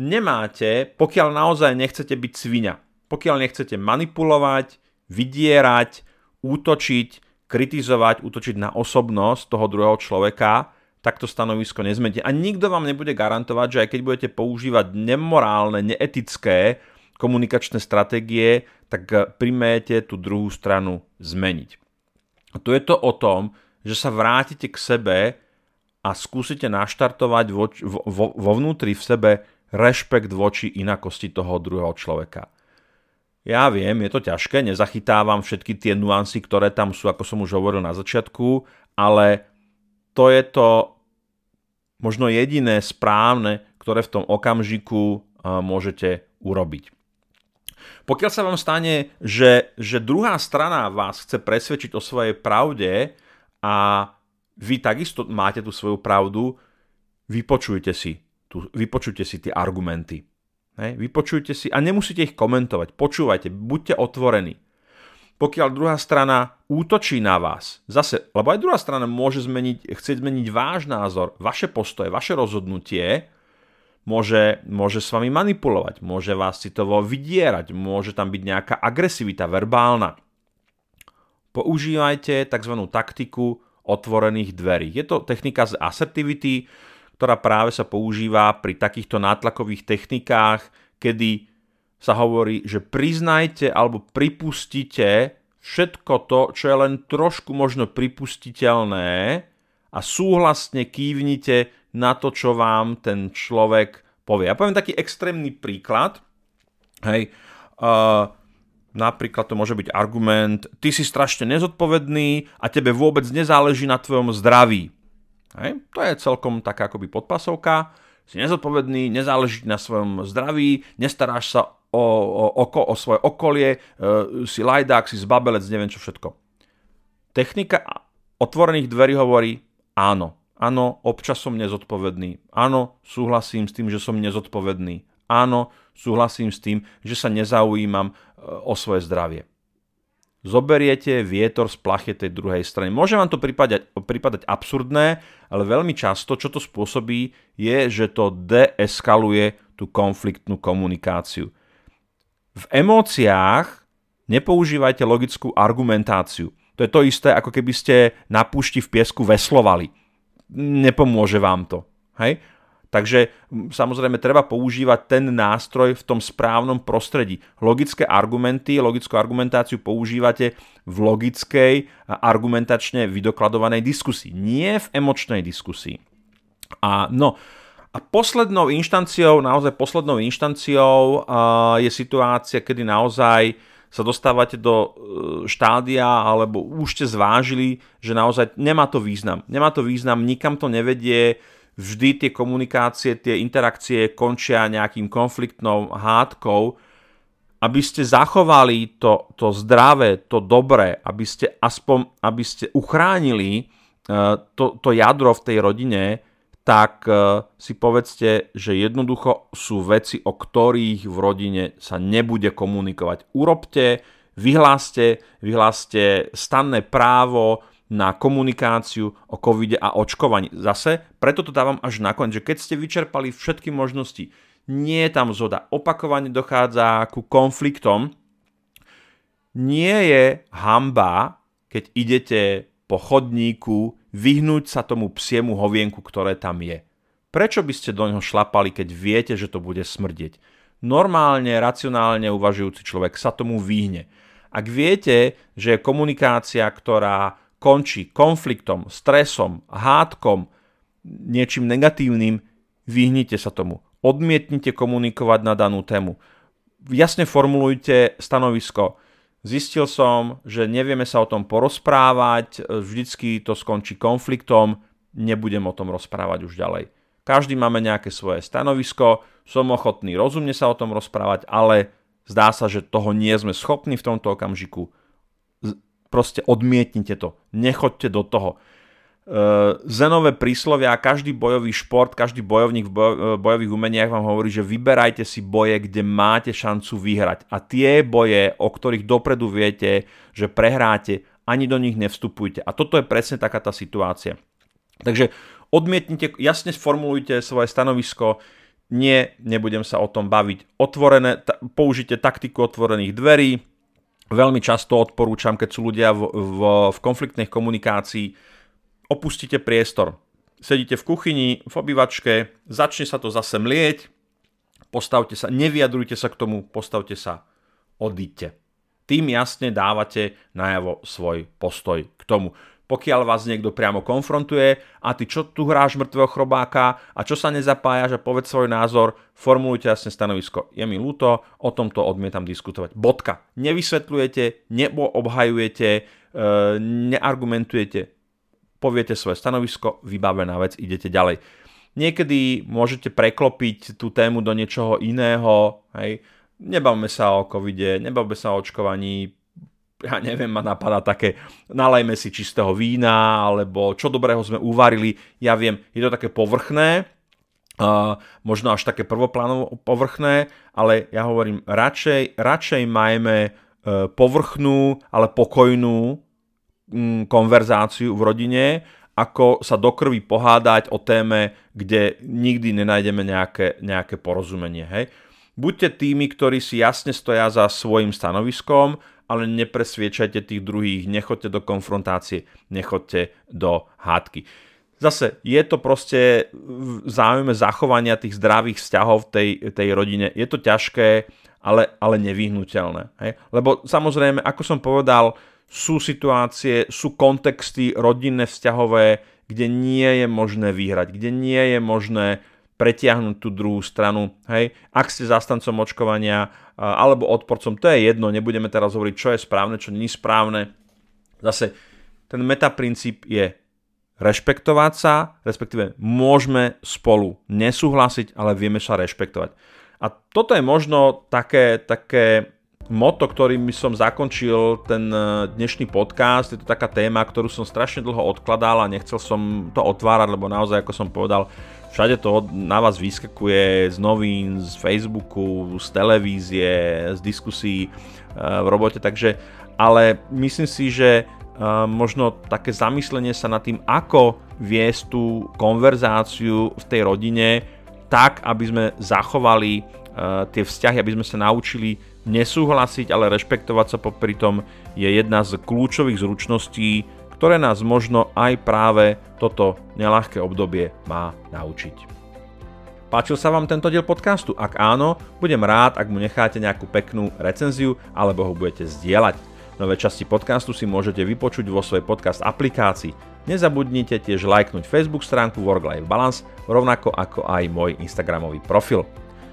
nemáte, pokiaľ naozaj nechcete byť svinia, pokiaľ nechcete manipulovať, vydierať, útočiť, kritizovať, útočiť na osobnosť toho druhého človeka, takto stanovisko nezmete. A nikto vám nebude garantovať, že aj keď budete používať nemorálne, neetické komunikačné stratégie, tak primejete tú druhú stranu zmeniť. A tu je to o tom, že sa vrátite k sebe a skúsite naštartovať vo, vo, vo vnútri v sebe rešpekt voči inakosti toho druhého človeka. Ja viem, je to ťažké, nezachytávam všetky tie nuancy, ktoré tam sú, ako som už hovoril na začiatku, ale to je to možno jediné správne, ktoré v tom okamžiku môžete urobiť. Pokiaľ sa vám stane, že, že druhá strana vás chce presvedčiť o svojej pravde a vy takisto máte tú svoju pravdu, vypočujte si, tu, vypočujte si tie argumenty. Hej, vypočujte si a nemusíte ich komentovať. Počúvajte, buďte otvorení. Pokiaľ druhá strana útočí na vás, zase, lebo aj druhá strana môže zmeniť, chcieť zmeniť váš názor, vaše postoje, vaše rozhodnutie, môže, môže s vami manipulovať, môže vás citovo vydierať, môže tam byť nejaká agresivita verbálna. Používajte tzv. taktiku otvorených dverí. Je to technika z assertivity, ktorá práve sa používa pri takýchto nátlakových technikách, kedy sa hovorí, že priznajte alebo pripustite všetko to, čo je len trošku možno pripustiteľné a súhlasne kývnite na to, čo vám ten človek povie. Ja poviem taký extrémny príklad. Hej, uh, napríklad to môže byť argument, ty si strašne nezodpovedný a tebe vôbec nezáleží na tvojom zdraví. Hej? To je celkom taká akoby podpasovka. Si nezodpovedný, nezáleží na svojom zdraví, nestaráš sa o, o, o, o svoje okolie, e, si lajdák, si zbabelec, neviem čo všetko. Technika otvorených dverí hovorí áno. Áno, občas som nezodpovedný. Áno, súhlasím s tým, že som nezodpovedný. Áno, súhlasím s tým, že sa nezaujímam e, o svoje zdravie zoberiete vietor z plachy tej druhej strany. Môže vám to pripadať, pripadať absurdné, ale veľmi často, čo to spôsobí, je, že to deeskaluje tú konfliktnú komunikáciu. V emóciách nepoužívajte logickú argumentáciu. To je to isté, ako keby ste na púšti v piesku veslovali. Nepomôže vám to. Hej? Takže samozrejme treba používať ten nástroj v tom správnom prostredí. Logické argumenty, logickú argumentáciu používate v logickej argumentačne vydokladovanej diskusii, nie v emočnej diskusii. A no, a poslednou inštanciou, naozaj poslednou inštanciou uh, je situácia, kedy naozaj sa dostávate do e, štádia alebo už ste zvážili, že naozaj nemá to význam. Nemá to význam, nikam to nevedie, vždy tie komunikácie, tie interakcie končia nejakým konfliktnou hádkou, aby ste zachovali to, to zdravé, to dobré, aby ste aspoň aby ste uchránili uh, to, to jadro v tej rodine, tak uh, si povedzte, že jednoducho sú veci, o ktorých v rodine sa nebude komunikovať. Urobte, vyhláste, vyhláste stanné právo, na komunikáciu o covide a očkovaní. Zase, preto to dávam až nakoniec, že keď ste vyčerpali všetky možnosti, nie je tam zhoda, opakovane dochádza ku konfliktom, nie je hamba, keď idete po chodníku vyhnúť sa tomu psiemu hovienku, ktoré tam je. Prečo by ste do ňoho šlapali, keď viete, že to bude smrdieť? Normálne, racionálne uvažujúci človek sa tomu vyhne. Ak viete, že je komunikácia, ktorá končí konfliktom, stresom, hádkom, niečím negatívnym, vyhnite sa tomu. Odmietnite komunikovať na danú tému. Jasne formulujte stanovisko. Zistil som, že nevieme sa o tom porozprávať, vždycky to skončí konfliktom, nebudem o tom rozprávať už ďalej. Každý máme nejaké svoje stanovisko, som ochotný rozumne sa o tom rozprávať, ale zdá sa, že toho nie sme schopní v tomto okamžiku proste odmietnite to. Nechoďte do toho. Uh, zenové príslovia, každý bojový šport, každý bojovník v uh, bojových umeniach vám hovorí, že vyberajte si boje, kde máte šancu vyhrať. A tie boje, o ktorých dopredu viete, že prehráte, ani do nich nevstupujte. A toto je presne taká tá situácia. Takže odmietnite, jasne sformulujte svoje stanovisko, nie, nebudem sa o tom baviť. Otvorené, t- použite taktiku otvorených dverí. Veľmi často odporúčam, keď sú ľudia v, v, v konfliktnej komunikácii, opustíte priestor. Sedíte v kuchyni, v obývačke, začne sa to zase mlieť, postavte sa, nevyjadrujte sa k tomu, postavte sa, odíďte. Tým jasne dávate najavo svoj postoj k tomu. Pokiaľ vás niekto priamo konfrontuje a ty čo tu hráš mŕtvého chrobáka a čo sa nezapája, že povedz svoj názor, formulujte jasne stanovisko. Je mi ľúto, o tomto odmietam diskutovať. Bodka. Nevysvetľujete, nebo obhajujete, e, neargumentujete poviete svoje stanovisko, vybavená vec, idete ďalej. Niekedy môžete preklopiť tú tému do niečoho iného, hej. Nebavme sa o covide, nebavme sa o očkovaní, ja neviem, ma napadá také, nalajme si čistého vína, alebo čo dobrého sme uvarili, ja viem, je to také povrchné, uh, možno až také prvoplánovo povrchné, ale ja hovorím, radšej, radšej majme uh, povrchnú, ale pokojnú konverzáciu v rodine, ako sa do krvi pohádať o téme, kde nikdy nenájdeme nejaké, nejaké porozumenie. Hej? Buďte tými, ktorí si jasne stoja za svojim stanoviskom, ale nepresviečajte tých druhých, nechoďte do konfrontácie, nechoďte do hádky. Zase je to proste v záujme zachovania tých zdravých vzťahov v tej, tej rodine. Je to ťažké, ale, ale nevyhnutelné. Hej? Lebo samozrejme, ako som povedal, sú situácie, sú kontexty rodinné, vzťahové, kde nie je možné vyhrať, kde nie je možné pretiahnuť tú druhú stranu. Hej? Ak ste zastancom očkovania alebo odporcom, to je jedno, nebudeme teraz hovoriť, čo je správne, čo nie je správne. Zase ten metaprincíp je rešpektovať sa, respektíve môžeme spolu nesúhlasiť, ale vieme sa rešpektovať. A toto je možno také, také moto, ktorým som zakončil ten e, dnešný podcast. Je to taká téma, ktorú som strašne dlho odkladal a nechcel som to otvárať, lebo naozaj, ako som povedal, všade to na vás vyskakuje z novín, z Facebooku, z televízie, z diskusí e, v robote, takže ale myslím si, že e, možno také zamyslenie sa nad tým, ako viesť tú konverzáciu v tej rodine tak, aby sme zachovali tie vzťahy, aby sme sa naučili Nesúhlasiť, ale rešpektovať sa popri tom je jedna z kľúčových zručností, ktoré nás možno aj práve toto nelahké obdobie má naučiť. Páčil sa vám tento diel podcastu? Ak áno, budem rád, ak mu necháte nejakú peknú recenziu alebo ho budete zdieľať. Nové časti podcastu si môžete vypočuť vo svojej podcast aplikácii. Nezabudnite tiež lajknúť Facebook stránku Work Life Balance, rovnako ako aj môj Instagramový profil.